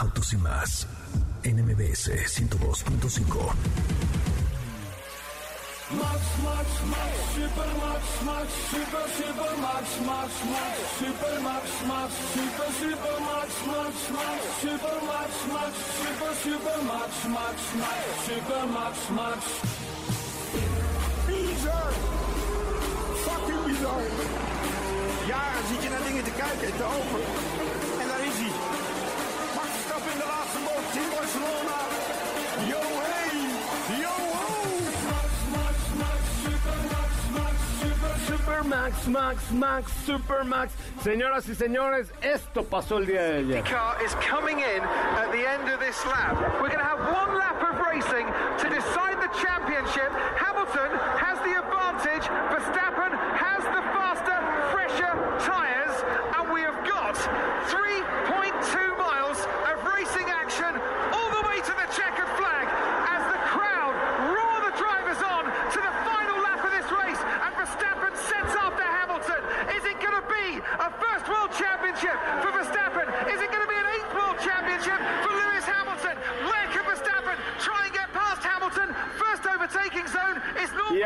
Autos y más en MBS 102.5. Max, Max, Max, Super Max, Max, Super, Super Max, Max, Max, Super Max, Max, Super, Super Max, Max, Max, Super Max, Max, Super, Super Max, Max, Max, Super Max, Max. Bizar! Fucking bizar! Jaren zit je naar dingen te kijken en te open. Max, Max, Max, Super Max. Señoras y señores, esto pasó el día de ayer. car is coming in at the end of this lap. We're going to have one lap of racing to decide the championship. Hamilton has the advantage. Verstappen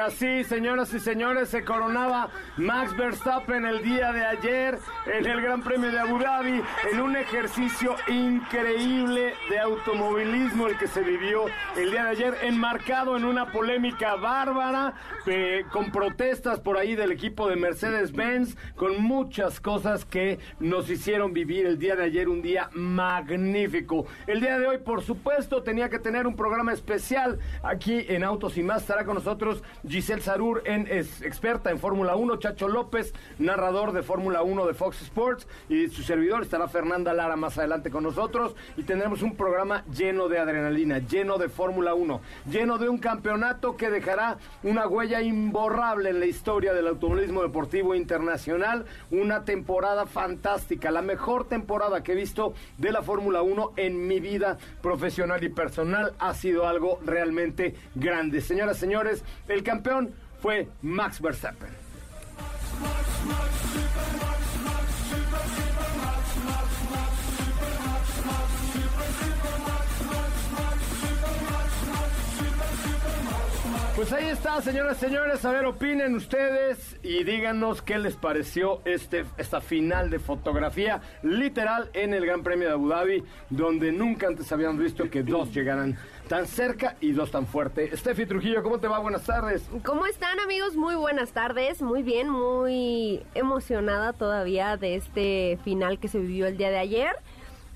así, señoras y señores, se coronaba Max Verstappen el día de ayer en el Gran Premio de Abu Dhabi en un ejercicio increíble de automovilismo el que se vivió el día de ayer, enmarcado en una polémica bárbara, con protestas por ahí del equipo de Mercedes-Benz, con muchas cosas que nos hicieron vivir el día de ayer un día magnífico. El día de hoy, por supuesto, tenía que tener un programa especial aquí en Autos y Más. Estará con nosotros Giselle Sarur, en, es experta en Fórmula 1, Chacho López, narrador de Fórmula 1 de Fox Sports, y su servidor estará Fernanda Lara más adelante con nosotros. Y tendremos un programa lleno de adrenalina, lleno de Fórmula 1, lleno de un campeonato que dejará una huella imborrable en la historia del automovilismo deportivo internacional. Una temporada fantástica, la mejor temporada que he visto de la Fórmula 1 en mi vida profesional y personal. Ha sido algo realmente grande. Señoras, señores, el fue Max Verstappen. Pues ahí está, señoras y señores. A ver, opinen ustedes y díganos qué les pareció este, esta final de fotografía literal en el Gran Premio de Abu Dhabi, donde nunca antes habíamos visto que dos llegaran tan cerca y dos tan fuerte. Steffi Trujillo, ¿cómo te va? Buenas tardes. ¿Cómo están amigos? Muy buenas tardes, muy bien, muy emocionada todavía de este final que se vivió el día de ayer.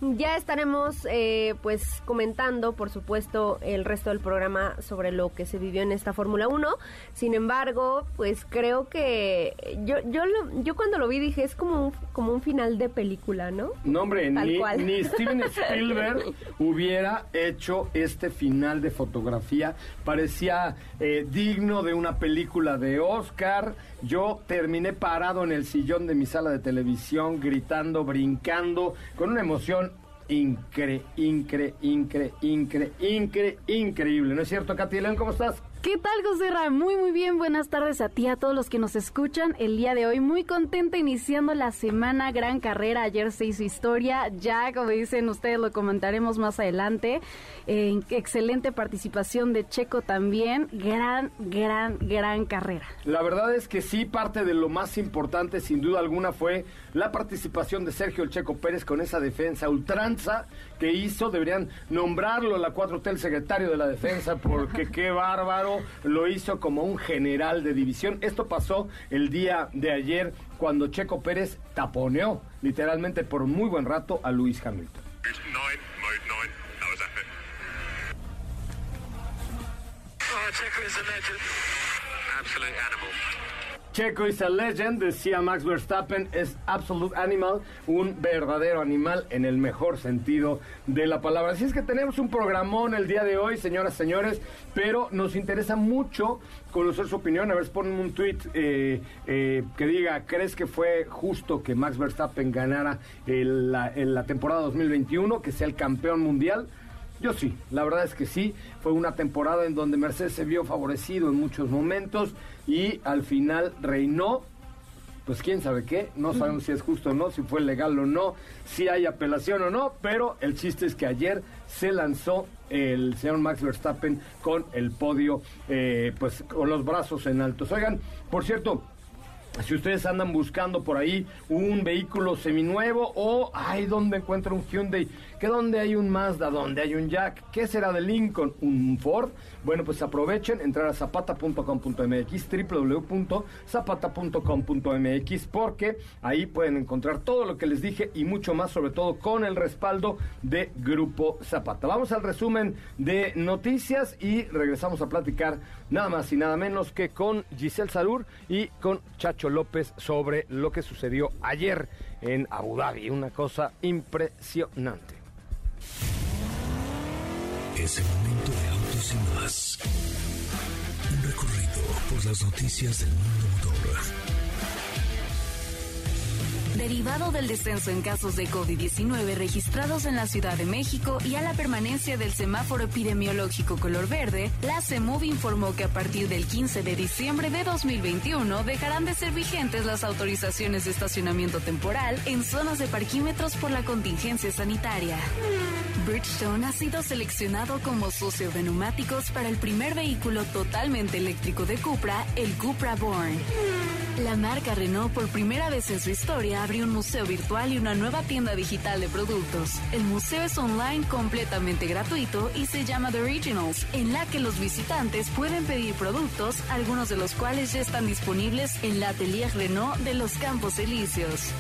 Ya estaremos eh, pues comentando, por supuesto, el resto del programa sobre lo que se vivió en esta Fórmula 1. Sin embargo, pues creo que yo yo lo- yo cuando lo vi dije es como un, como un final de película, ¿no? No, hombre, Tal ni, cual. ni Steven Spielberg hubiera hecho este final de fotografía. Parecía eh, digno de una película de Oscar. Yo terminé parado en el sillón de mi sala de televisión, gritando, brincando, con una emoción incre, incre, incre, incre, incre, increíble. ¿No es cierto, Katy? ¿Cómo estás? ¿Qué tal, José Ra? Muy, muy bien. Buenas tardes a ti, a todos los que nos escuchan el día de hoy. Muy contenta iniciando la semana. Gran carrera. Ayer se hizo historia. Ya, como dicen ustedes, lo comentaremos más adelante. Eh, excelente participación de Checo también. Gran, gran, gran carrera. La verdad es que sí, parte de lo más importante, sin duda alguna, fue la participación de Sergio El Checo Pérez con esa defensa ultranza que hizo. Deberían nombrarlo la 4T el secretario de la defensa porque qué bárbaro. Lo hizo como un general de división. Esto pasó el día de ayer cuando Checo Pérez taponeó literalmente por un muy buen rato a Luis Hamilton. Checo is a legend, decía Max Verstappen, es absolute animal, un verdadero animal en el mejor sentido de la palabra. Así es que tenemos un programón el día de hoy, señoras, señores, pero nos interesa mucho conocer su opinión. A ver, ponen un tweet eh, eh, que diga, ¿crees que fue justo que Max Verstappen ganara en la, en la temporada 2021, que sea el campeón mundial? Yo sí, la verdad es que sí. Fue una temporada en donde Mercedes se vio favorecido en muchos momentos y al final reinó. Pues quién sabe qué, no sabemos si es justo o no, si fue legal o no, si hay apelación o no, pero el chiste es que ayer se lanzó el señor Max Verstappen con el podio, eh, pues con los brazos en altos. Oigan, por cierto, si ustedes andan buscando por ahí un vehículo seminuevo o ay, ¿dónde encuentro un Hyundai? ¿Qué dónde hay un Mazda? ¿Dónde hay un Jack? ¿Qué será de Lincoln? ¿Un Ford? Bueno, pues aprovechen, entrar a zapata.com.mx, www.zapata.com.mx, porque ahí pueden encontrar todo lo que les dije y mucho más, sobre todo con el respaldo de Grupo Zapata. Vamos al resumen de noticias y regresamos a platicar nada más y nada menos que con Giselle Salur y con Chacho López sobre lo que sucedió ayer en Abu Dhabi. Una cosa impresionante. Es el momento de autos y más. Un recorrido por las noticias del mundo motor. Derivado del descenso en casos de COVID-19 registrados en la Ciudad de México y a la permanencia del semáforo epidemiológico color verde, la CEMUV informó que a partir del 15 de diciembre de 2021 dejarán de ser vigentes las autorizaciones de estacionamiento temporal en zonas de parquímetros por la contingencia sanitaria. Bridgestone ha sido seleccionado como socio de neumáticos para el primer vehículo totalmente eléctrico de Cupra, el Cupra Born. La marca Renault por primera vez en su historia abrió un museo virtual y una nueva tienda digital de productos. El museo es online completamente gratuito y se llama The Originals, en la que los visitantes pueden pedir productos, algunos de los cuales ya están disponibles en la Atelier Renault de los Campos Elíseos.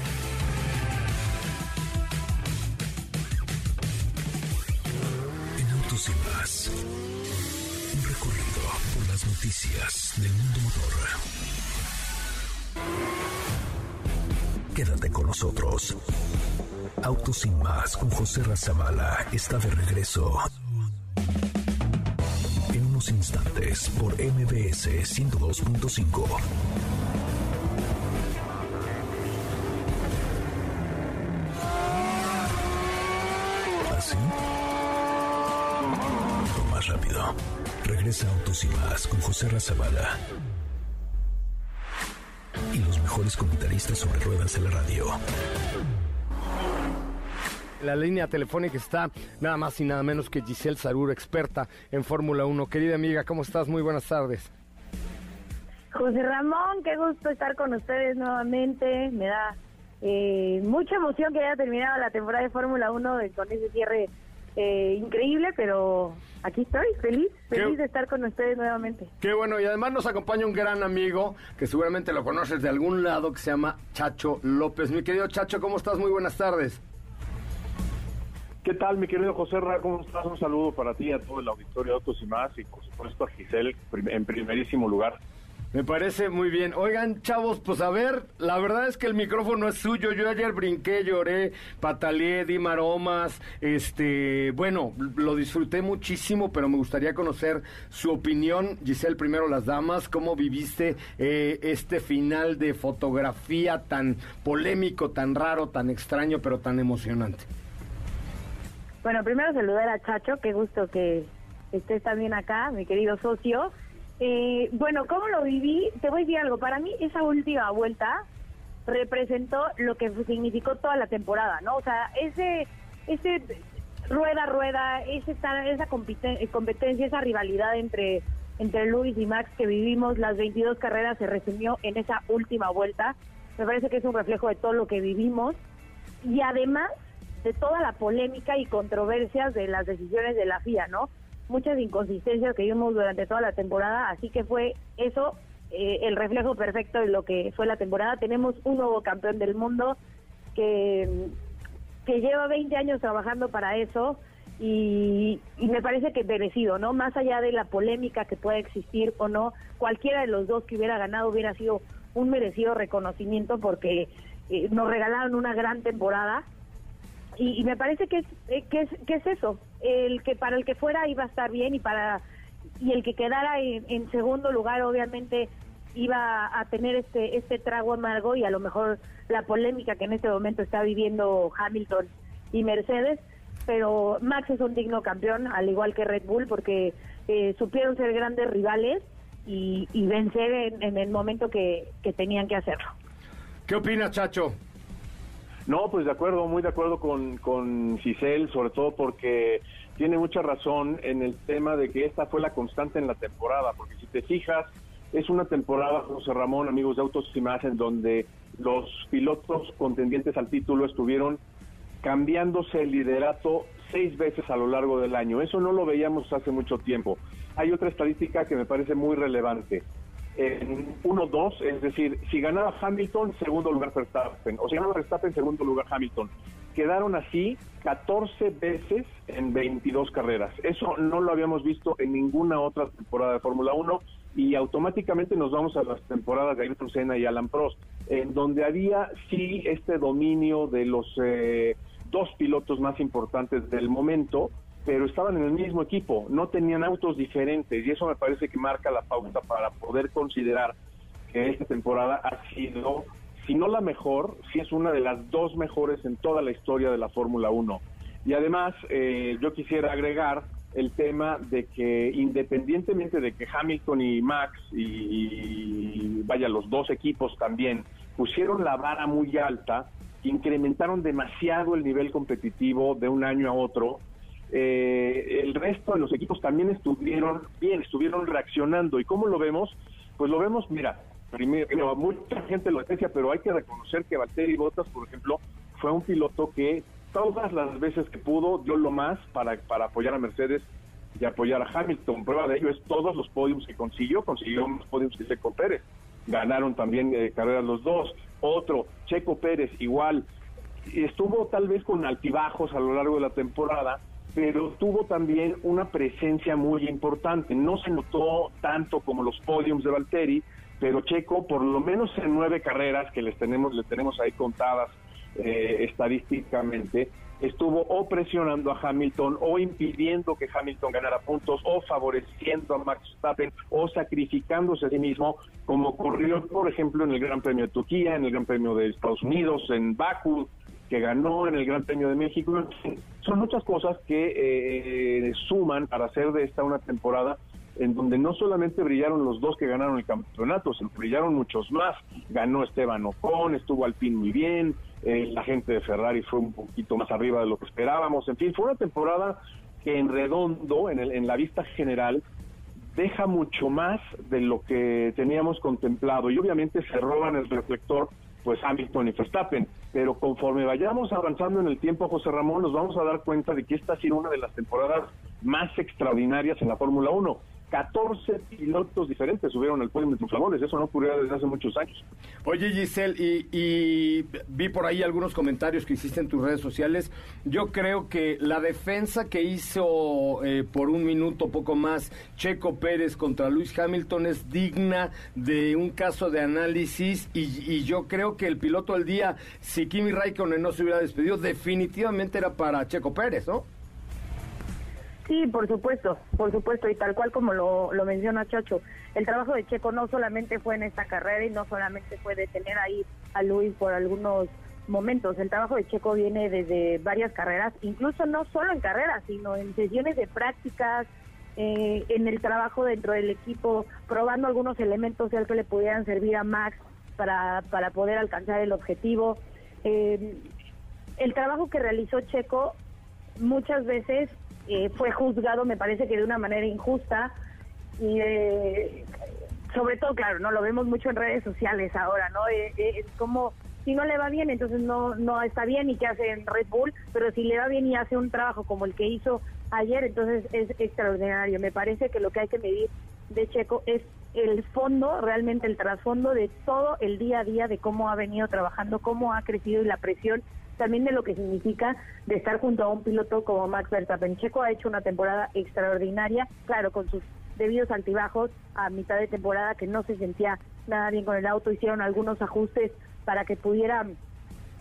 Quédate con nosotros. Autos sin más con José Razabala está de regreso. En unos instantes por MBS 102.5. ¿Así? Más rápido. Regresa Autos y más con José Razabala mejores comentaristas sobre ruedas en la radio. La línea telefónica está nada más y nada menos que Giselle Sarur, experta en Fórmula 1. Querida amiga, ¿cómo estás? Muy buenas tardes. José Ramón, qué gusto estar con ustedes nuevamente. Me da eh, mucha emoción que haya terminado la temporada de Fórmula 1 de- con ese cierre eh, increíble, pero aquí estoy, feliz, feliz Qué- de estar con ustedes nuevamente. Qué bueno, y además nos acompaña un gran amigo que seguramente lo conoces de algún lado que se llama Chacho López. Mi querido Chacho, ¿cómo estás? Muy buenas tardes. ¿Qué tal, mi querido José Ra? ¿Cómo estás? Un saludo para ti, a todo el auditorio de Autos y más, y por supuesto a Giselle en primerísimo lugar. Me parece muy bien. Oigan, chavos, pues a ver, la verdad es que el micrófono es suyo. Yo ayer brinqué, lloré, pataleé, di maromas. Este, bueno, lo disfruté muchísimo, pero me gustaría conocer su opinión. Giselle, primero las damas, ¿cómo viviste eh, este final de fotografía tan polémico, tan raro, tan extraño, pero tan emocionante? Bueno, primero saludar a Chacho, qué gusto que estés también acá, mi querido socio. Eh, bueno, ¿cómo lo viví? Te voy a decir algo, para mí esa última vuelta representó lo que significó toda la temporada, ¿no? O sea, ese, ese rueda, rueda, ese, esa compite- competencia, esa rivalidad entre, entre Luis y Max que vivimos, las 22 carreras se resumió en esa última vuelta. Me parece que es un reflejo de todo lo que vivimos. Y además, de toda la polémica y controversias de las decisiones de la FIA, ¿no? Muchas inconsistencias que vimos durante toda la temporada, así que fue eso eh, el reflejo perfecto de lo que fue la temporada. Tenemos un nuevo campeón del mundo que, que lleva 20 años trabajando para eso y, y me parece que merecido, ¿no? Más allá de la polémica que pueda existir o no, cualquiera de los dos que hubiera ganado hubiera sido un merecido reconocimiento porque eh, nos regalaron una gran temporada y, me parece que es, eh, que es que es eso el que para el que fuera iba a estar bien y para y el que quedara en, en segundo lugar obviamente iba a tener este este trago amargo y a lo mejor la polémica que en este momento está viviendo Hamilton y Mercedes pero Max es un digno campeón al igual que Red Bull porque eh, supieron ser grandes rivales y, y vencer en, en el momento que, que tenían que hacerlo ¿Qué opinas, Chacho? No, pues de acuerdo, muy de acuerdo con, con Giselle, sobre todo porque tiene mucha razón en el tema de que esta fue la constante en la temporada, porque si te fijas, es una temporada, José Ramón, amigos de Autos y más, en donde los pilotos contendientes al título estuvieron cambiándose el liderato seis veces a lo largo del año. Eso no lo veíamos hace mucho tiempo. Hay otra estadística que me parece muy relevante. En 1-2, es decir, si ganaba Hamilton, segundo lugar Verstappen, o si ganaba Verstappen, segundo lugar Hamilton. Quedaron así 14 veces en 22 carreras. Eso no lo habíamos visto en ninguna otra temporada de Fórmula 1 y automáticamente nos vamos a las temporadas de Ayrton Senna y Alan Prost, en donde había sí este dominio de los eh, dos pilotos más importantes del momento, pero estaban en el mismo equipo, no tenían autos diferentes y eso me parece que marca la pauta para poder considerar que esta temporada ha sido, si no la mejor, si es una de las dos mejores en toda la historia de la Fórmula 1. Y además, eh, yo quisiera agregar el tema de que independientemente de que Hamilton y Max y, y vaya los dos equipos también pusieron la vara muy alta, incrementaron demasiado el nivel competitivo de un año a otro, eh, el resto de los equipos también estuvieron bien, estuvieron reaccionando. ¿Y cómo lo vemos? Pues lo vemos, mira, primero, mucha gente lo decía, pero hay que reconocer que Valtteri Bottas, por ejemplo, fue un piloto que todas las veces que pudo dio lo más para, para apoyar a Mercedes y apoyar a Hamilton. Prueba de ello es todos los podios que consiguió, consiguió más podios que Checo Pérez. Ganaron también eh, carreras los dos. Otro, Checo Pérez, igual. Estuvo tal vez con altibajos a lo largo de la temporada, pero tuvo también una presencia muy importante. No se notó tanto como los podiums de Valtteri, pero Checo, por lo menos en nueve carreras que les tenemos, le tenemos ahí contadas eh, estadísticamente, estuvo o presionando a Hamilton o impidiendo que Hamilton ganara puntos o favoreciendo a Max Verstappen o sacrificándose a sí mismo, como ocurrió, por ejemplo, en el Gran Premio de Turquía, en el Gran Premio de Estados Unidos, en Baku, que ganó en el Gran Premio de México. Son muchas cosas que eh, suman para hacer de esta una temporada en donde no solamente brillaron los dos que ganaron el campeonato, sino brillaron muchos más. Ganó Esteban Ocon, estuvo Alpine muy bien, eh, la gente de Ferrari fue un poquito más arriba de lo que esperábamos. En fin, fue una temporada que en redondo, en, el, en la vista general, deja mucho más de lo que teníamos contemplado y obviamente se roban el reflector pues Hamilton y Verstappen, pero conforme vayamos avanzando en el tiempo, José Ramón, nos vamos a dar cuenta de que esta ha sido una de las temporadas más extraordinarias en la Fórmula 1. 14 pilotos diferentes subieron al podio de. Eso no ocurría desde hace muchos años. Oye, Giselle, y, y, vi por ahí algunos comentarios que hiciste en tus redes sociales. Yo creo que la defensa que hizo eh, por un minuto poco más Checo Pérez contra Luis Hamilton es digna de un caso de análisis. Y, y yo creo que el piloto del día, si Kimi Raikkonen no se hubiera despedido, definitivamente era para Checo Pérez, ¿no? Sí, por supuesto, por supuesto, y tal cual como lo, lo menciona Chacho, el trabajo de Checo no solamente fue en esta carrera y no solamente fue detener ahí a Luis por algunos momentos, el trabajo de Checo viene desde varias carreras, incluso no solo en carreras, sino en sesiones de prácticas, eh, en el trabajo dentro del equipo, probando algunos elementos que le pudieran servir a Max para, para poder alcanzar el objetivo. Eh, el trabajo que realizó Checo muchas veces eh, fue juzgado, me parece que de una manera injusta y eh, sobre todo, claro, no lo vemos mucho en redes sociales ahora, ¿no? Eh, eh, cómo si no le va bien, entonces no, no está bien y que hace en Red Bull, pero si le va bien y hace un trabajo como el que hizo ayer, entonces es extraordinario. Me parece que lo que hay que medir de Checo es el fondo, realmente el trasfondo de todo el día a día de cómo ha venido trabajando, cómo ha crecido y la presión también de lo que significa de estar junto a un piloto como Max Verstappen. Checo ha hecho una temporada extraordinaria, claro, con sus debidos altibajos a mitad de temporada que no se sentía nada bien con el auto, hicieron algunos ajustes para que pudiera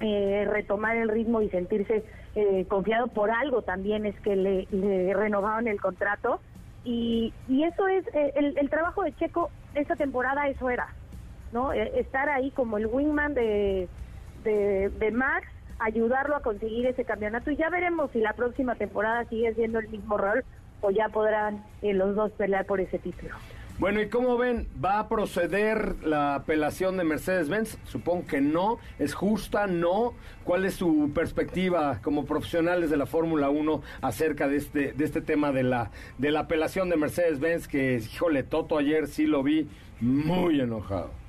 eh, retomar el ritmo y sentirse eh, confiado. Por algo también es que le, le renovaron el contrato. Y, y eso es eh, el, el, trabajo de Checo esta temporada eso era no estar ahí como el wingman de, de Max ayudarlo a conseguir ese campeonato y ya veremos si la próxima temporada sigue siendo el mismo rol o ya podrán eh, los dos pelear por ese título. Bueno, ¿y cómo ven? ¿Va a proceder la apelación de Mercedes-Benz? Supongo que no. ¿Es justa? ¿No? ¿Cuál es su perspectiva como profesionales de la Fórmula 1 acerca de este, de este tema de la, de la apelación de Mercedes-Benz? Que, híjole, Toto ayer sí lo vi muy enojado.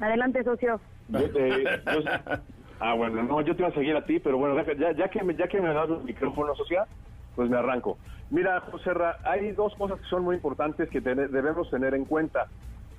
Adelante, socio. Ah, bueno, no, yo te iba a seguir a ti, pero bueno, ya, que, me, ya que me das el micrófono, social, pues me arranco. Mira, José Ra, hay dos cosas que son muy importantes que debemos tener en cuenta.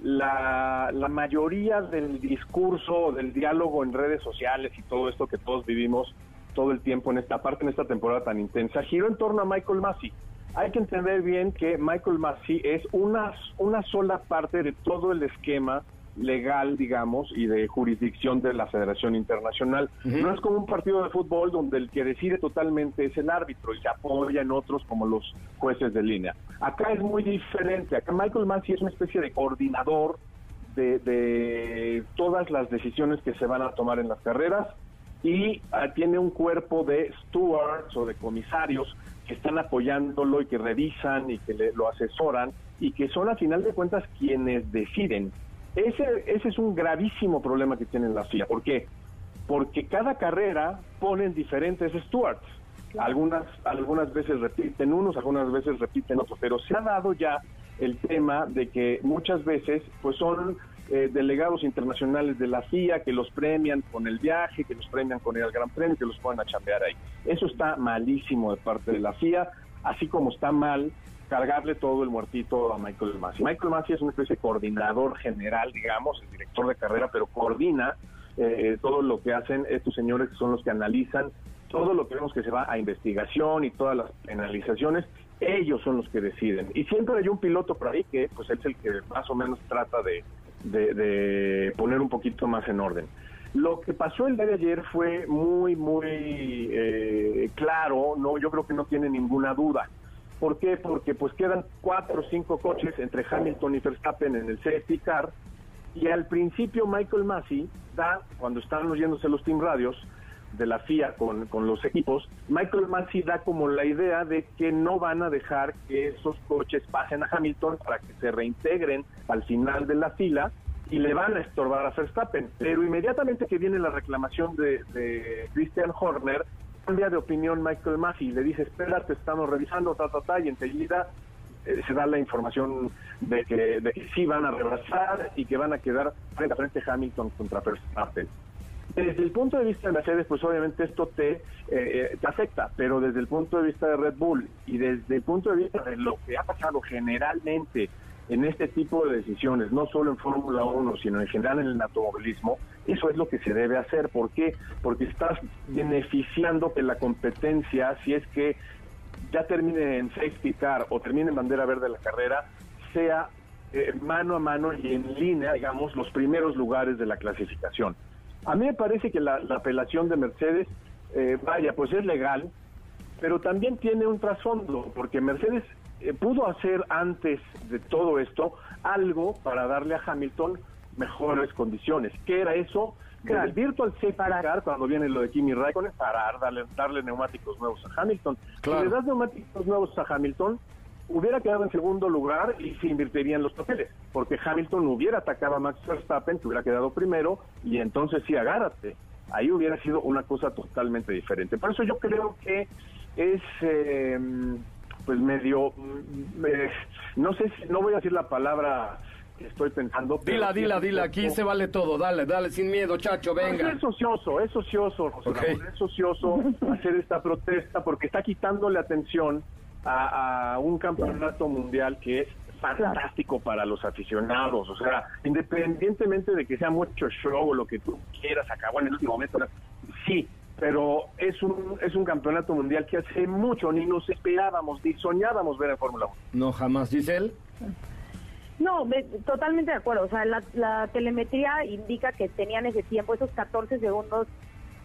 La, la mayoría del discurso, del diálogo en redes sociales y todo esto que todos vivimos todo el tiempo en esta parte, en esta temporada tan intensa, giró en torno a Michael Massey. Hay que entender bien que Michael Massey es una, una sola parte de todo el esquema legal, digamos, y de jurisdicción de la Federación Internacional. No es como un partido de fútbol donde el que decide totalmente es el árbitro y se apoya en otros como los jueces de línea. Acá es muy diferente. Acá Michael Massey es una especie de coordinador de, de todas las decisiones que se van a tomar en las carreras y ah, tiene un cuerpo de stewards o de comisarios que están apoyándolo y que revisan y que le, lo asesoran y que son a final de cuentas quienes deciden ese, ese es un gravísimo problema que tiene la FIA. ¿Por qué? Porque cada carrera ponen diferentes stewards. Algunas, algunas veces repiten unos, algunas veces repiten otros, pero se ha dado ya el tema de que muchas veces pues son eh, delegados internacionales de la FIA que los premian con el viaje, que los premian con el Gran Premio, que los puedan a chambear ahí. Eso está malísimo de parte de la FIA, así como está mal cargarle todo el muertito a Michael Massey. Michael Massey es una especie de coordinador general, digamos, el director de carrera, pero coordina eh, todo lo que hacen estos señores que son los que analizan todo lo que vemos que se va a investigación y todas las penalizaciones, ellos son los que deciden. Y siempre hay un piloto por ahí que pues es el que más o menos trata de, de, poner un poquito más en orden. Lo que pasó el día de ayer fue muy, muy eh, claro, no, yo creo que no tiene ninguna duda. ¿Por qué? Porque pues quedan cuatro o cinco coches entre Hamilton y Verstappen en el safety car y al principio Michael Massey da, cuando están oyéndose los team radios de la FIA con, con los equipos, Michael Massey da como la idea de que no van a dejar que esos coches pasen a Hamilton para que se reintegren al final de la fila y le van a estorbar a Verstappen. Pero inmediatamente que viene la reclamación de, de Christian Horner, cambia de opinión Michael Massey, le dice, espérate, estamos revisando, ta, ta, ta, y enseguida eh, se da la información de que, de que sí van a rebasar y que van a quedar frente a frente Hamilton contra Verstappen. Desde el punto de vista de Mercedes, pues obviamente esto te, eh, eh, te afecta, pero desde el punto de vista de Red Bull y desde el punto de vista de lo que ha pasado generalmente en este tipo de decisiones, no solo en Fórmula 1, sino en general en el automovilismo, eso es lo que se debe hacer. ¿Por qué? Porque estás beneficiando que la competencia, si es que ya termine en safety car o termine en bandera verde la carrera, sea eh, mano a mano y en línea, digamos, los primeros lugares de la clasificación. A mí me parece que la, apelación de Mercedes, eh, vaya, pues es legal, pero también tiene un trasfondo, porque Mercedes eh, pudo hacer antes de todo esto algo para darle a Hamilton mejores condiciones. ¿Qué era eso? Que el Virtual Safety Car, cuando viene lo de Kimi Raikkonen, parar, darle, darle neumáticos nuevos a Hamilton. Si le das neumáticos nuevos a Hamilton, hubiera quedado en segundo lugar y se invertirían los papeles, porque Hamilton hubiera atacado a Max Verstappen, que hubiera quedado primero, y entonces sí, agárrate. Ahí hubiera sido una cosa totalmente diferente. Por eso yo creo que es... Eh, pues medio, mm, no sé, si, no voy a decir la palabra que estoy pensando. pero Dila, dila, dila, aquí se vale todo, dale, dale, sin miedo, chacho, No, venga. Es ocioso, es ocioso, José Ok. Ramón, es ocioso hacer esta protesta porque está quitándole atención a, a un campeonato mundial que es fantástico para los aficionados, o sea, independientemente de que sea mucho show o lo que tú quieras, acabó en el último momento, sí, pero es un es un campeonato mundial que hace mucho ni nos esperábamos ni soñábamos ver en Fórmula 1. No, jamás, Giselle. No, ve- totalmente de acuerdo. O sea, la, la telemetría indica que tenían ese tiempo, esos 14 segundos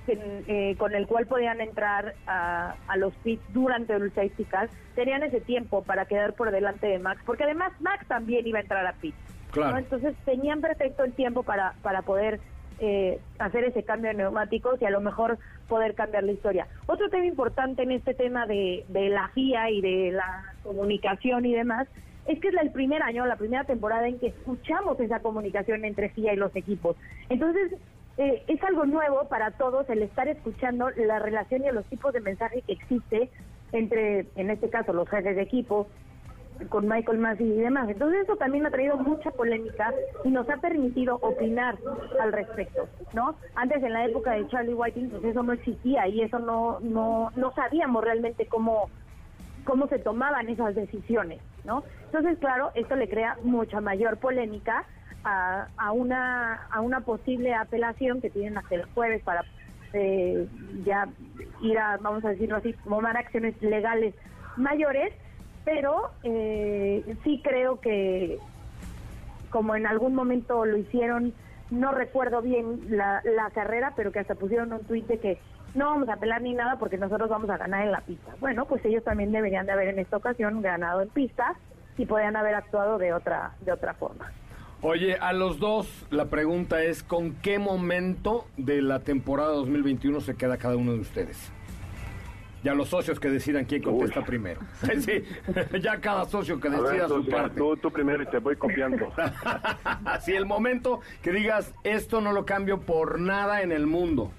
en- eh, con el cual podían entrar a, a los pits durante el safety car, tenían ese tiempo para quedar por delante de Max, porque además Max también iba a entrar a pits. Claro. ¿no? Entonces tenían perfecto el tiempo para, para poder eh, hacer ese cambio de neumáticos y a lo mejor poder cambiar la historia. Otro tema importante en este tema de, de la FIA y de la comunicación y demás es que es el primer año, la primera temporada en que escuchamos esa comunicación entre FIA y los equipos. Entonces, eh, es algo nuevo para todos el estar escuchando la relación y los tipos de mensaje que existe entre, en este caso, los jefes de equipo, con Michael Massey y demás. Entonces eso también ha traído mucha polémica y nos ha permitido opinar al respecto, ¿no? Antes en la época de Charlie Whiting pues eso no existía y eso no no no sabíamos realmente cómo cómo se tomaban esas decisiones, ¿no? Entonces, claro, esto le crea mucha mayor polémica a, a una a una posible apelación que tienen hasta el jueves para eh, ya ir a, vamos a decirlo así, tomar acciones legales mayores, pero eh, sí creo que como en algún momento lo hicieron, no recuerdo bien la, carrera, pero que hasta pusieron un tuit de que no vamos a apelar ni nada porque nosotros vamos a ganar en la pista. Bueno, pues ellos también deberían de haber en esta ocasión ganado en pista y podrían haber actuado de otra de otra forma. Oye, a los dos la pregunta es, ¿con qué momento de la temporada 2021 se queda cada uno de ustedes? Ya los socios que decidan quién contesta Uy. primero. Sí, ya cada socio que A ver, decida su parte. tú, tú primero y te voy copiando. Así el momento que digas, esto no lo cambio por nada en el mundo.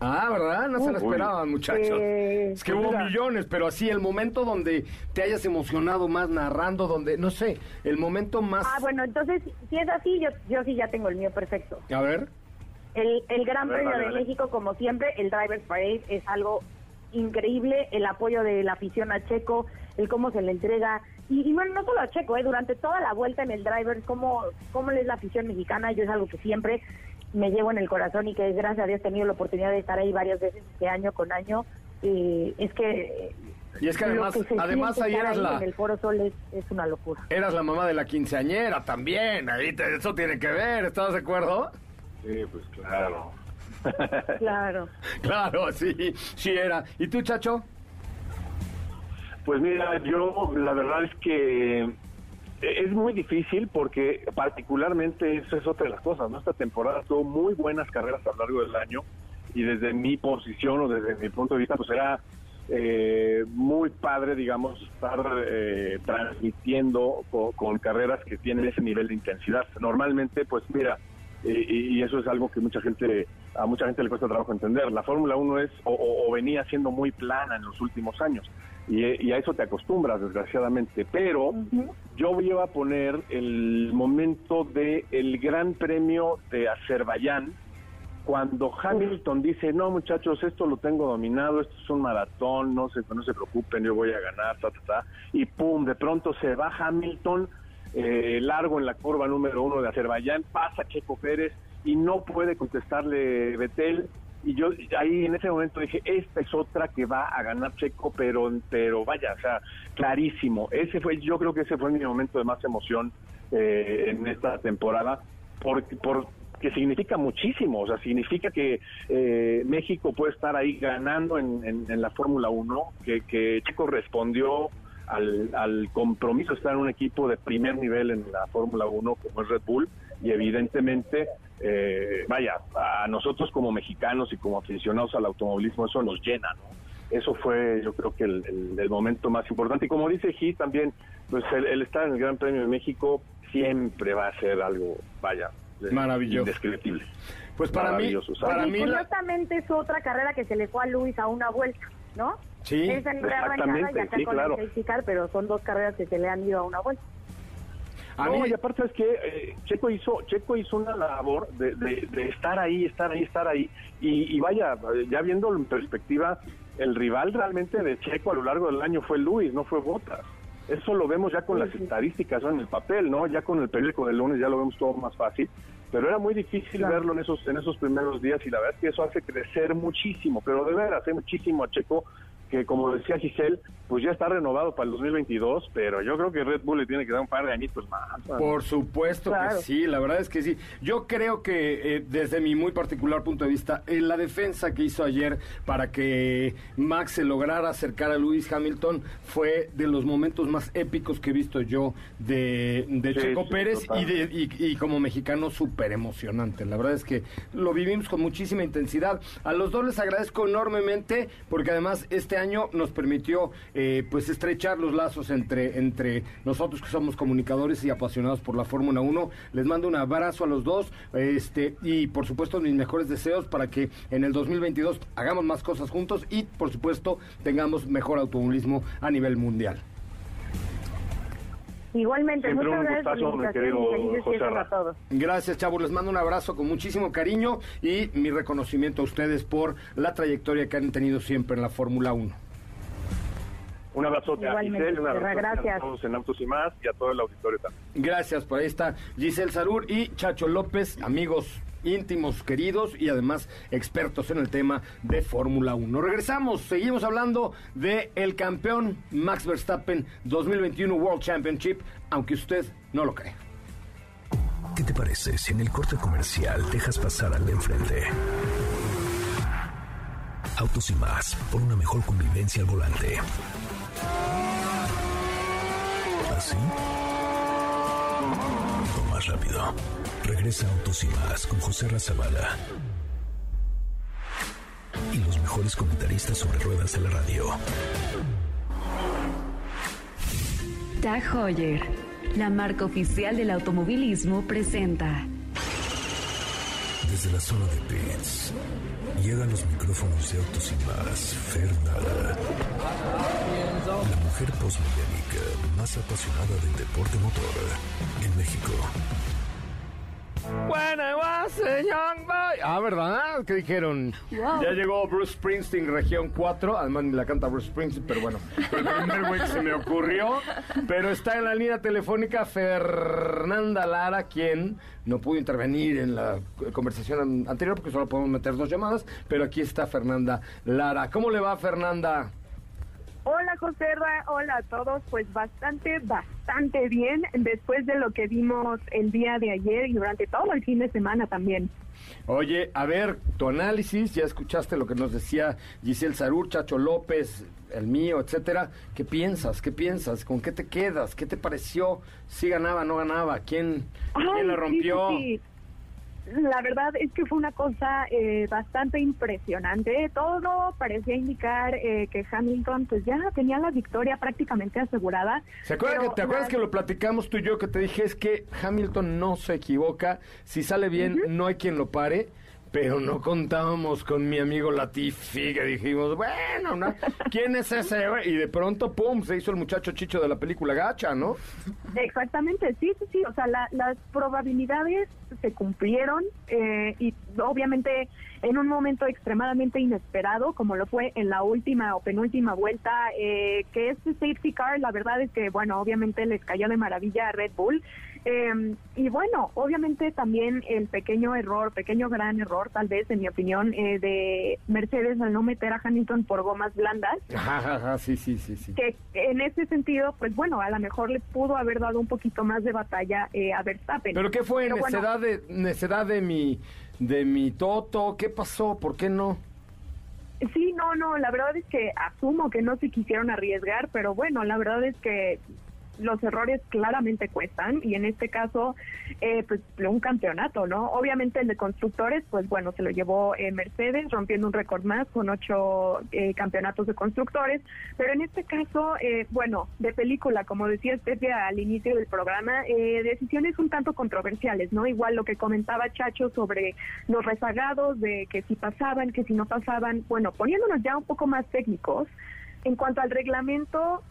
Ah, ¿verdad? No se lo esperaban, muchachos. Eh, es que pues hubo mira. millones, pero así el momento donde te hayas emocionado más narrando, donde, no sé, el momento más... Ah, bueno, entonces, si es así, yo, yo sí ya tengo el mío perfecto. A ver. El, el Gran ver, Premio de. México, como siempre, el Drivers Parade es algo increíble, el apoyo de la afición a Checo, el cómo se le entrega, y, y bueno, no solo a Checo, eh, durante toda la vuelta en el Drivers, cómo, cómo es la afición mexicana, yo es algo que siempre me llevo en el corazón y que gracias a Dios he tenido la oportunidad de estar ahí varias veces este año con año, eh, es que... Y es que además, además ahí eras la, en el Foro Sol es, es una locura. eras la mamá de la quinceañera también, ahí te- eso tiene que ver, ¿estás de acuerdo? Sí, pues claro. Claro. Claro, sí, sí era. ¿Y tú, Chacho? Pues mira, yo la verdad es que es muy difícil porque particularmente eso es otra de las cosas, ¿no? Esta temporada tuvo muy buenas carreras a lo largo del año y desde mi posición o desde mi punto de vista pues era eh, muy padre, digamos, estar eh, transmitiendo co- con, carreras que tienen ese nivel de intensidad. Normalmente, pues mira, eh, y, y eso es algo que mucha gente a mucha gente le cuesta trabajo entender. La Fórmula 1 es o, o- o venía siendo muy plana en los últimos años y, y a eso te acostumbras, desgraciadamente. Pero yo voy a poner el momento de el Gran Premio de Azerbaiyán cuando Hamilton dice, no muchachos, esto lo tengo dominado, esto es un maratón, no se, no se preocupen, yo voy a ganar, ta, ta, ta, y pum, de pronto se va Hamilton eh, largo en la curva número uno de Azerbaiyán, pasa Checo Pérez y no puede contestarle Betel, y yo ahí en ese momento dije, esta es otra que va a ganar Checo, pero, pero vaya, o sea, clarísimo, ese fue, yo creo que ese fue mi momento de más emoción eh, en esta temporada, porque por que significa muchísimo, o sea, significa que eh, México puede estar ahí ganando en, en- en la Fórmula 1, que, que Checo respondió al, al compromiso de estar en un equipo de primer nivel en la Fórmula 1 como es Red Bull, y evidentemente, eh, vaya, a nosotros como mexicanos y como aficionados al automovilismo eso nos llena, ¿no? Eso fue yo creo que el, el- el momento más importante. Y como dice Gis también, pues el, el estar en el Gran Premio de México siempre va a ser algo, vaya, Maravilloso. indescriptible. Pues para mí, para mí la- es otra carrera que se le fue a Luis a una vuelta, ¿no? Sí, exactamente, arrancada y acá sí, con claro. el safety car, pero son dos carreras que se le han ido a una vuelta. A no, mí- y aparte es que Checo hizo Checo hizo una labor de, de- de estar ahí, estar ahí, estar ahí. Y, y vaya, eh, ya viendo en perspectiva, el rival realmente de Checo a lo largo del año fue Luis, no fue Botas. Eso lo vemos ya con las estadísticas ¿no? en el papel, ¿no? Ya con el periódico del lunes ya lo vemos todo más fácil. Pero era muy difícil verlo en esos en esos primeros días y la verdad es que eso hace crecer muchísimo, pero de veras, hace muchísimo a Checo que como decía Giselle, pues ya está renovado para el 2022, pero yo creo que Red Bull le tiene que dar un par de añitos más. Por supuesto Claro. que sí, la verdad es que sí. Yo creo que eh, desde mi muy particular punto de vista, en la defensa que hizo ayer para que Max se lograra acercar a Lewis Hamilton fue de los momentos más épicos que he visto yo de, de Sí, Checo sí, Pérez y, de- y- y como mexicano súper emocionante. La verdad es que lo vivimos con muchísima intensidad. A los dos les agradezco enormemente porque además este año nos permitió eh, pues estrechar los lazos entre, entre nosotros que somos comunicadores y apasionados por la Fórmula 1. Les mando un abrazo a los dos este y por supuesto mis mejores deseos para que en el 2022 hagamos más cosas juntos y por supuesto tengamos mejor automovilismo a nivel mundial. Igualmente, Siempre muchas un gracias gustazo, mi querido José a todos. Gracias, chavos. Les mando un abrazo con muchísimo cariño y mi reconocimiento a ustedes por la trayectoria que han tenido siempre en la Fórmula 1. Un abrazote a Igualmente, Giselle, un abrazote gracias. a todos en Autos y Más y a todo el auditorio también. Gracias, por ahí está Giselle Sarur y Chacho López, amigos íntimos, queridos y además expertos en el tema de Fórmula 1. Regresamos, seguimos hablando de el campeón Max Verstappen 2021 World Championship, aunque usted no lo cree. ¿Qué te parece si en el corte comercial dejas pasar al de enfrente? Autos y más, por una mejor convivencia al volante. ¿Así? Más rápido. Regresa Autos y más con José Razabala. Y los mejores comentaristas sobre ruedas de la radio. Tag Heuer, la marca oficial del automovilismo, presenta. Desde la zona de pits, llegan los micrófonos de Autos y más, Fernanda. La mujer posmediánica más apasionada del deporte motor México. When I was a young boy. Ah, ¿verdad? ¿Qué dijeron? Wow. Ya llegó Bruce Springsteen, región 4. Además, ni la canta Bruce Springsteen, pero bueno. El primer güey que se me ocurrió. Pero está en la línea telefónica Fernanda Lara, quien no pudo intervenir en la conversación an- anterior porque solo podemos meter dos llamadas. Pero aquí está Fernanda Lara. ¿Cómo le va, Fernanda? Hola José Ra, hola a todos, pues bastante, bastante bien después de lo que vimos el día de ayer y durante todo el fin de semana también. Oye, a ver, tu análisis, ya escuchaste lo que nos decía Giselle Sarur, Chacho López, el mío, etcétera. ¿Qué piensas? ¿Qué piensas? ¿Con qué te quedas? ¿Qué te pareció? ¿Si ganaba, no ganaba? ¿Quién, Ay, quién la rompió? sí, sí. La verdad es que fue una cosa eh, bastante impresionante. Todo parecía indicar eh, que Hamilton pues ya tenía la victoria prácticamente asegurada. ¿Se acuerdan que, ¿Te acuerdas la- que lo platicamos tú y yo que te dije es que Hamilton no se equivoca? Si sale bien, no hay quien lo pare. Pero no contábamos con mi amigo Latifi, que dijimos, bueno, ¿no? ¿quién es ese? Y de pronto, pum, se hizo el muchacho chicho de la película Gacha, ¿no? Exactamente, sí, sí, sí. O sea, la- las probabilidades se cumplieron eh, y obviamente en un momento extremadamente inesperado, como lo fue en la última o penúltima vuelta, eh, que este safety car, la verdad es que, bueno, obviamente les cayó de maravilla a Red Bull. Eh, y bueno, obviamente también el pequeño error, pequeño gran error, tal vez, en mi opinión, eh, de Mercedes al no meter a Hamilton por gomas blandas Ajá, ajá, ajá, sí, sí, sí, sí. que en ese sentido, pues bueno, a lo mejor le pudo haber dado un poquito más de batalla eh, a Verstappen. ¿Pero qué fue? Pero bueno, ¿Necedad, de, necedad de mi de mi Toto? ¿Qué pasó? ¿Por qué no? Sí, no, no, la verdad es que asumo que no se quisieron arriesgar, pero bueno, la verdad es que los errores claramente cuestan y en este caso eh, pues un campeonato, ¿no? Obviamente el de constructores, pues bueno, se lo llevó eh, Mercedes rompiendo un récord más con ocho eh, campeonatos de constructores, pero en este caso, eh, bueno, de película, como decía Pepe al inicio del programa, eh, decisiones un tanto controversiales, ¿no? Igual lo que comentaba Chacho sobre los rezagados, de que si pasaban, que si no pasaban, bueno, poniéndonos ya un poco más técnicos, en cuanto al reglamento,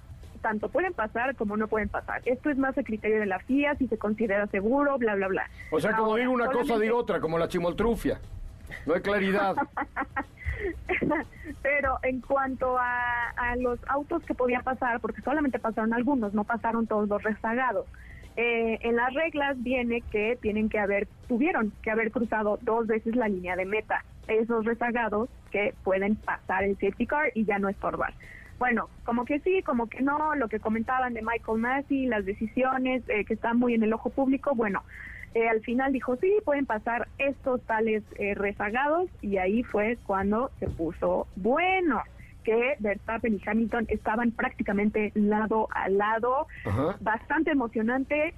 tanto pueden pasar como no pueden pasar. Esto es más a criterio de la FIA, si se considera seguro, bla, bla, bla. O sea, como Ahora, digo una cosa, digo otra, como la chimoltrufia. No hay claridad. Pero en cuanto a, a los autos que podían pasar, porque solamente pasaron algunos, no pasaron todos los rezagados. eh, en las reglas viene que tienen que haber, tuvieron que haber cruzado dos veces la línea de meta. Esos rezagados que pueden pasar el safety car y ya no estorbar. Bueno, como que sí, como que no, lo que comentaban de Michael Massey, las decisiones eh, que están muy en el ojo público, bueno, eh, al final dijo, sí, pueden pasar estos tales eh, rezagados y ahí fue cuando se puso bueno, que Verstappen y Hamilton estaban prácticamente lado a lado, Ajá. bastante emocionante.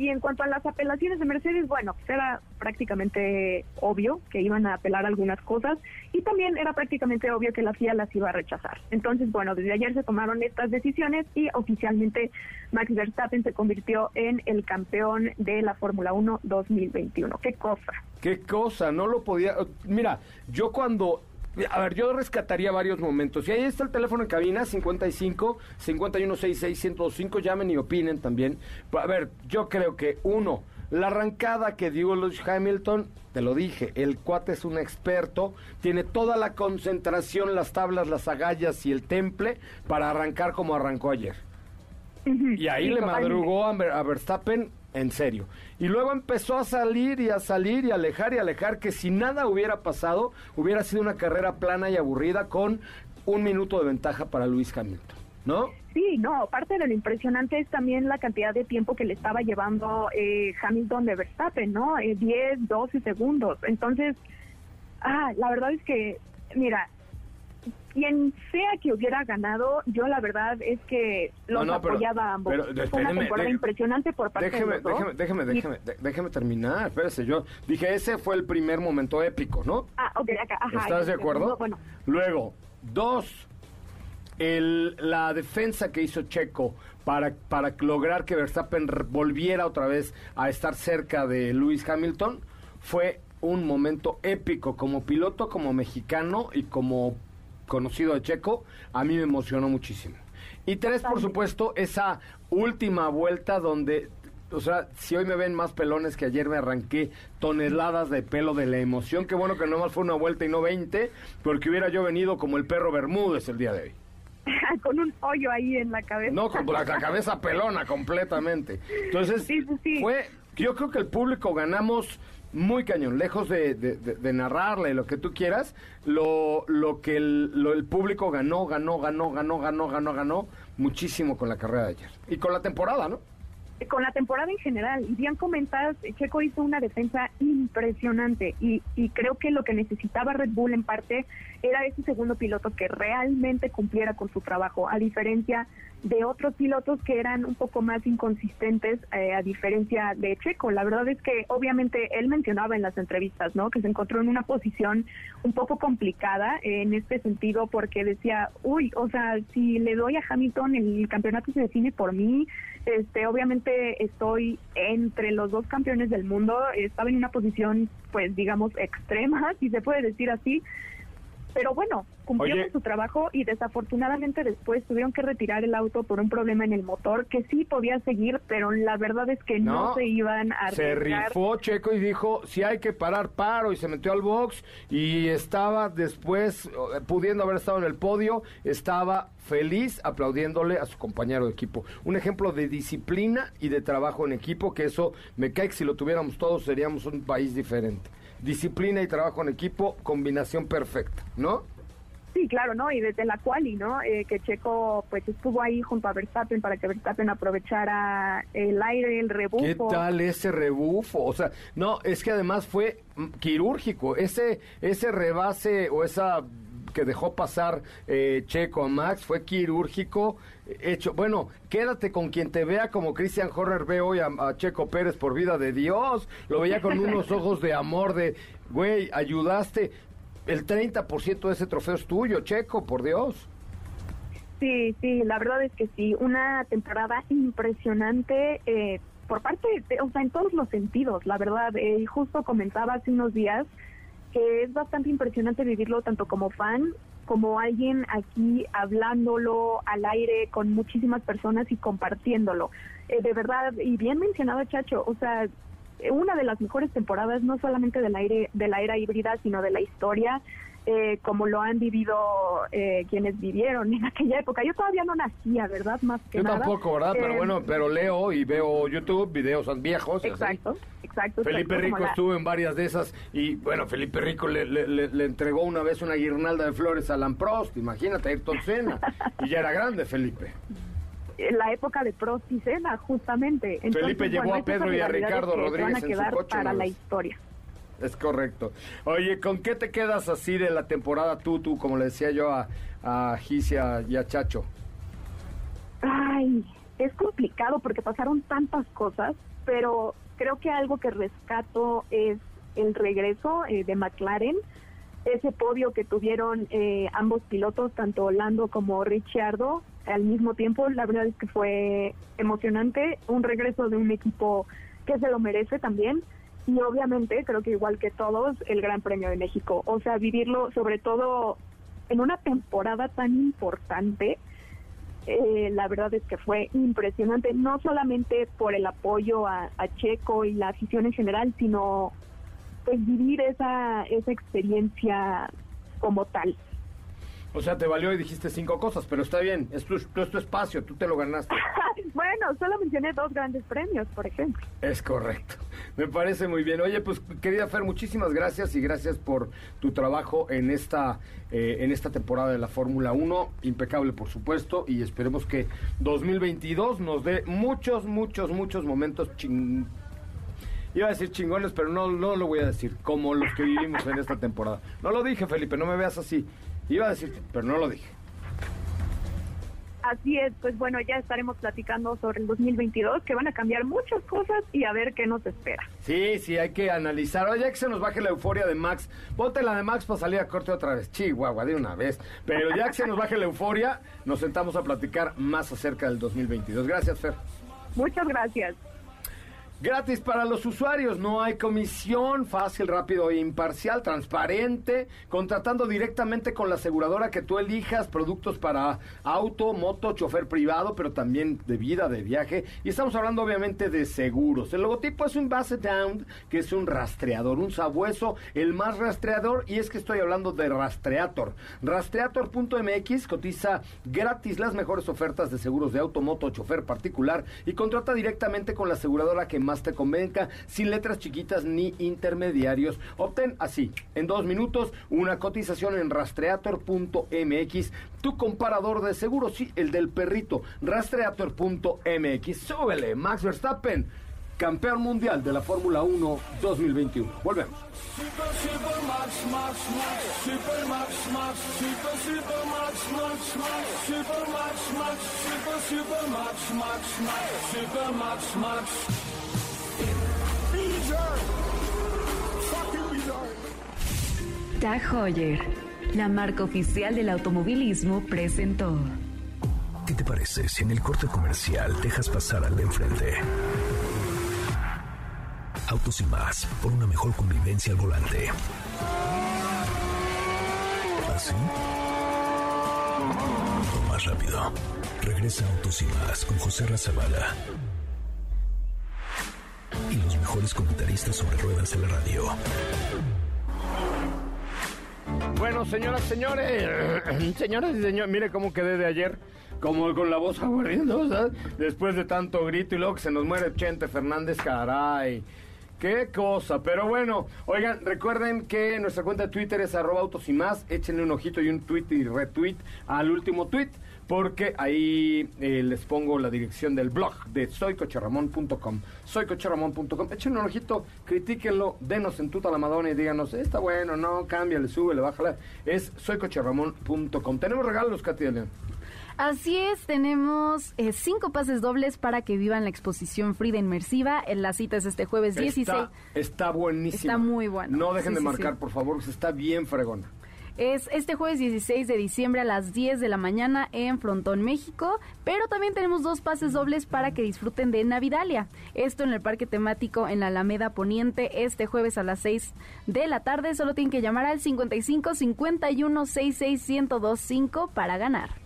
Y en cuanto a las apelaciones de Mercedes, bueno, pues era prácticamente obvio que iban a apelar algunas cosas y también era prácticamente obvio que la FIA las iba a rechazar. Entonces, bueno, desde ayer se tomaron estas decisiones y oficialmente Max Verstappen se convirtió en el campeón de la Fórmula 1 2021. ¿Qué cosa? Qué cosa, no lo podía. Mira, yo cuando. A ver, yo rescataría varios momentos. Y ahí está el teléfono en cabina, 55 5166 1025. Llamen y opinen también. A ver, yo creo que uno, la arrancada que dio Lewis Hamilton, te lo dije, el cuate es un experto, tiene toda la concentración, las tablas, las agallas y el temple para arrancar como arrancó ayer. Y ahí Sí, le madrugó a Verstappen en serio. Y luego empezó a salir y a salir y a alejar y a alejar que si nada hubiera pasado, hubiera sido una carrera plana y aburrida con un minuto de ventaja para Luis Hamilton, ¿no? Sí, no, parte de lo impresionante es también la cantidad de tiempo que le estaba llevando eh, Hamilton de Verstappen, ¿no? Eh, 10, 12 segundos. Entonces, ah, la verdad es que, mira, quien sea que hubiera ganado, yo la verdad es que los No, no, pero- apoyaba a ambos. pero Fue una espéreme, temporada deje- impresionante por parte Déjeme, de los dos. déjeme, déjeme, déjeme, de- déjeme terminar. Espérese, yo dije, ese fue el primer momento épico, ¿no? Ah, ok, acá, ajá. ¿Estás de acuerdo? Bueno, Luego, dos, el, la defensa que hizo Checo para, para lograr que Verstappen volviera otra vez a estar cerca de Lewis Hamilton fue un momento épico como piloto, como mexicano y como conocido de Checo, a mí me emocionó muchísimo. Y tres, por supuesto, esa última vuelta donde, o sea, si hoy me ven más pelones que ayer me arranqué toneladas de pelo de la emoción, qué bueno que nomás fue una vuelta y no 20, porque hubiera yo venido como el perro Bermúdez el día de hoy. con un hoyo ahí en la cabeza. No, con la, la cabeza pelona completamente. Entonces, Sí, sí, sí. fue, yo creo que el público ganamos muy cañón, lejos de, de, narrarle lo que tú quieras, lo, lo que el, lo- el público ganó, ganó, ganó, ganó, ganó, ganó, ganó muchísimo con la carrera de ayer. Y con la temporada, ¿no? con la temporada en general. Y bien comentas, Checo hizo una defensa impresionante y, y creo que lo que necesitaba Red Bull en parte era ese segundo piloto que realmente cumpliera con su trabajo, a diferencia de otros pilotos que eran un poco más inconsistentes, eh, a diferencia de Checo. La verdad es que obviamente él mencionaba en las entrevistas, ¿no? Que se encontró en una posición un poco complicada eh, en este sentido porque decía, uy, o sea, si le doy a Hamilton el campeonato se define por mí, este, obviamente estoy entre los dos campeones del mundo, estaba en una posición, pues digamos, extrema, si se puede decir así, pero bueno, cumplió Oye. con su trabajo y desafortunadamente después tuvieron que retirar el auto por un problema en el motor que sí podía seguir, pero la verdad es que no, se iban a Se arriesgar. rifó Checo y dijo, si hay que parar, paro, y se metió al box y estaba después, pudiendo haber estado en el podio, estaba feliz aplaudiéndole a su compañero de equipo. Un ejemplo de disciplina y de trabajo en equipo, que eso me cae que si lo tuviéramos todos seríamos un país diferente. Disciplina y trabajo en equipo, combinación perfecta, ¿no? Sí, claro, ¿no? Y desde la quali, ¿no? Eh, que Checo pues estuvo ahí junto a Verstappen para que Verstappen aprovechara el aire, el rebufo. ¿Qué tal ese rebufo? O sea, no, es que además fue mm, quirúrgico. Ese, ese rebase o esa que dejó pasar eh, Checo a Max fue quirúrgico hecho. Bueno, quédate con quien te vea como Christian Horner ve hoy a, a Checo Pérez por vida de Dios. Lo veía con unos ojos de amor de, güey, ayudaste. El 30% de ese trofeo es tuyo, Checo, por Dios. Sí, sí, la verdad es que sí, una temporada impresionante eh, por parte, de, o sea, en todos los sentidos, la verdad. Eh, y justo comentaba hace unos días que es bastante impresionante vivirlo tanto como fan como alguien aquí hablándolo al aire con muchísimas personas y compartiéndolo. Eh, de verdad, y bien mencionado Chacho, o sea, una de las mejores temporadas no solamente del aire de la era híbrida, sino de la historia. Eh, como lo han vivido eh, quienes vivieron en aquella época. Yo todavía no nacía, ¿verdad? Más que Yo nada. tampoco, ¿verdad? Pero Eh, bueno, pero leo y veo YouTube, videos viejos. y así. Exacto, exacto. Felipe exacto, Rico la- estuvo en varias de esas y bueno, Felipe Rico le, le- le- le entregó una vez una guirnalda de flores a Alan Prost, imagínate, Ayrton Senna, y ya era grande Felipe. la época de Prost y Senna, justamente. Entonces, Felipe llevó bueno, a Pedro y a Ricardo Rodríguez van a en su quedar coche para la historia. Es correcto. Oye, ¿con qué te quedas así de la temporada tú, tú, como le decía yo a, a y a Chacho? Ay, es complicado porque pasaron tantas cosas, pero creo que algo que rescato es el regreso eh, de McLaren, ese podio que tuvieron eh, ambos pilotos, tanto Lando como Ricciardo, al mismo tiempo, la verdad es que fue emocionante, un regreso de un equipo que se lo merece también. Y obviamente, creo que igual que todos, el Gran Premio de México. O sea, vivirlo sobre todo en una temporada tan importante, eh, la verdad es que fue impresionante, no solamente por el apoyo a, a Checo y la afición en general, sino pues vivir esa, esa experiencia como tal. O sea, te valió y dijiste cinco cosas, pero está bien, es tu, es tu espacio, tú te lo ganaste. bueno, solo mencioné dos grandes premios, por ejemplo. Es correcto. Me parece muy bien. Oye, pues querida Fer, muchísimas gracias y gracias por tu trabajo en esta eh, en esta temporada de la Fórmula 1, impecable por supuesto, y esperemos que 2022 nos dé muchos, muchos, muchos momentos ching... Iba a decir chingones, pero no, no lo voy a decir, como los que vivimos en esta temporada. No lo dije, Felipe, no me veas así. Iba a decir, pero no lo dije. Así es, pues bueno, ya estaremos platicando sobre el 2022, que van a cambiar muchas cosas y a ver qué nos espera. Sí, sí, hay que analizar. Oye, que se nos baje la euforia de Max. Ponte la de Max para salir a corte otra vez. Chihuahua, de una vez. Pero ya que se nos baje la euforia, nos sentamos a platicar más acerca del 2022. Gracias, Fer. Muchas gracias. Gratis para los usuarios, no hay comisión, fácil, rápido e imparcial, transparente, contratando directamente con la aseguradora que tú elijas, productos para auto, moto, chofer privado, pero también de vida, de viaje. Y estamos hablando obviamente de seguros. El logotipo es un base down, que es un rastreador, un sabueso, el más rastreador, y es que estoy hablando de Rastreator. Rastreator.mx cotiza gratis las mejores ofertas de seguros de auto, moto, chofer particular y contrata directamente con la aseguradora que más te convenga, sin letras chiquitas ni intermediarios. Obtén así, en dos minutos, una cotización en rastreator.mx, tu comparador de seguros, sí, el del perrito, rastreator.mx. Súbele, Max Verstappen, campeón mundial de la Fórmula 1 2021. Volvemos. Tag Heuer, la marca oficial del automovilismo, presentó. ¿Qué te parece si en el corte comercial dejas pasar al de enfrente? Autos y más, por una mejor convivencia al volante. ¿Así? O más rápido. Regresa Autos y más con José Razabala. Mejores comentaristas sobre ruedas en la radio. Bueno, señoras, señores, señoras y señores, mire cómo quedé de ayer, como con la voz aguardiendo, ¿sabes? Después de tanto grito y luego que se nos muere Chente Fernández, caray. Qué cosa, pero bueno, oigan, recuerden que nuestra cuenta de Twitter es arroba autos y más, échenle un ojito y un tweet y retweet al último tweet, porque ahí eh, les pongo la dirección del blog de soycocherramón.com, soycocherramón.com, échenle un ojito, critíquenlo, denos en tuta la madonna y díganos, está bueno, no, cámbiale, súbele, bájala, es soycocherramón.com. Tenemos regalos, Katy de León. Así es, tenemos eh, cinco pases dobles para que vivan la exposición Frida Inmersiva. En la cita es este jueves 16. Está, está buenísimo. Está muy bueno. No dejen Sí, de sí, marcar, sí. por favor, que está bien fregona. Es este jueves 16 de diciembre a las 10 de la mañana en Frontón, México. Pero también tenemos dos pases dobles para que disfruten de Navidalia. Esto en el parque temático en la Alameda Poniente este jueves a las 6 de la tarde. Solo tienen que llamar al 55 51 66 1025 para ganar.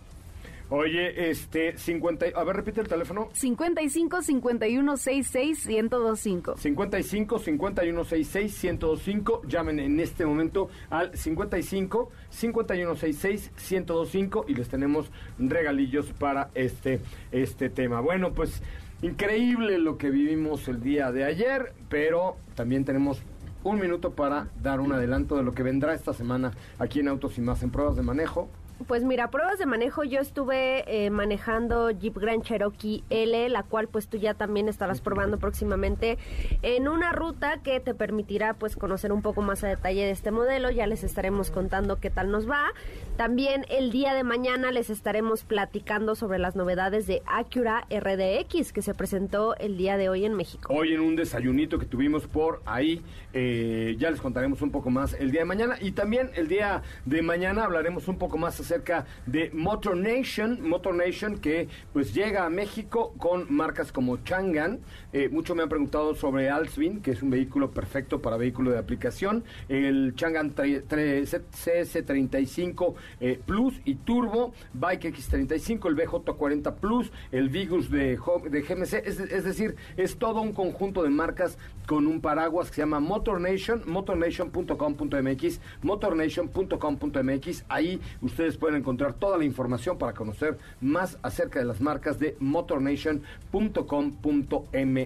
Oye, este, 50, a ver, repite el teléfono. 55 51 66 1025. 55 51 66 1025. Llamen en este momento al 55 51 66 1025 y les tenemos regalillos para este, este tema. Bueno, pues increíble lo que vivimos el día de ayer, pero también tenemos un minuto para dar un adelanto de lo que vendrá esta semana aquí en Autos y Más en pruebas de manejo. Pues mira, pruebas de manejo, yo estuve eh, manejando Jeep Grand Cherokee L, la cual pues tú ya también estarás probando próximamente en una ruta que te permitirá pues conocer un poco más a detalle de este modelo, ya les estaremos contando qué tal nos va. También el día de mañana les estaremos platicando sobre las novedades de Acura RDX que se presentó el día de hoy en México. Hoy en un desayunito que tuvimos por ahí, eh, ya les contaremos un poco más el día de mañana y también el día de mañana hablaremos un poco más acerca de Motor Nation, Motor Nation que pues llega a México con marcas como Changan. Eh, mucho me han preguntado sobre Alsvin, que es un vehículo perfecto para vehículo de aplicación. El Changan CS35 eh, Plus y Turbo, Bike X35, el BJ40 Plus, el Vigus de, de GMC. Es, es decir, es todo un conjunto de marcas con un paraguas que se llama Motor Nation, motornation.com.mx, motornation.com.mx. Ahí ustedes pueden encontrar toda la información para conocer más acerca de las marcas de motornation.com.mx.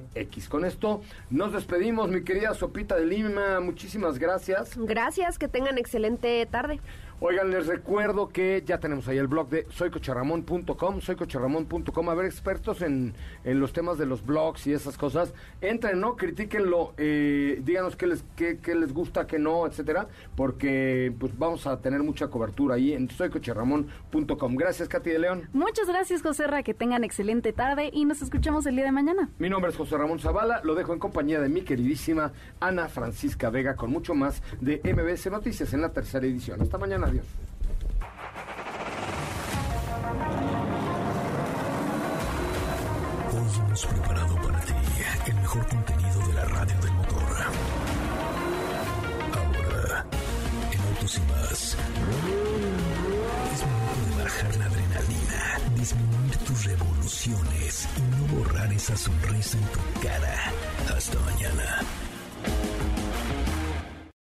Con esto nos despedimos, mi querida Sopita de Lima. Muchísimas gracias. Gracias, que tengan excelente tarde. Oigan, les recuerdo que ya tenemos ahí el blog de soycocharramón.com, soycocharramón.com. A ver, expertos en, en, los temas de los blogs y esas cosas. Entren, ¿no? Critíquenlo, eh, díganos qué les, qué, qué, les gusta, qué no, etcétera, porque pues vamos a tener mucha cobertura ahí en soycocharramón.com. Gracias, Katy de León. Muchas gracias, José Ra, que tengan excelente tarde y nos escuchamos el día de mañana. Mi nombre es José Ramón Zavala, lo dejo en compañía de mi queridísima Ana Francisca Vega con mucho más de MBC Noticias en la tercera edición. Hasta mañana. Hoy hemos preparado para ti el mejor contenido de la radio del motor. Ahora, en Autos y más, es momento de bajar la adrenalina, disminuir tus revoluciones y no borrar esa sonrisa en tu cara. Hasta mañana.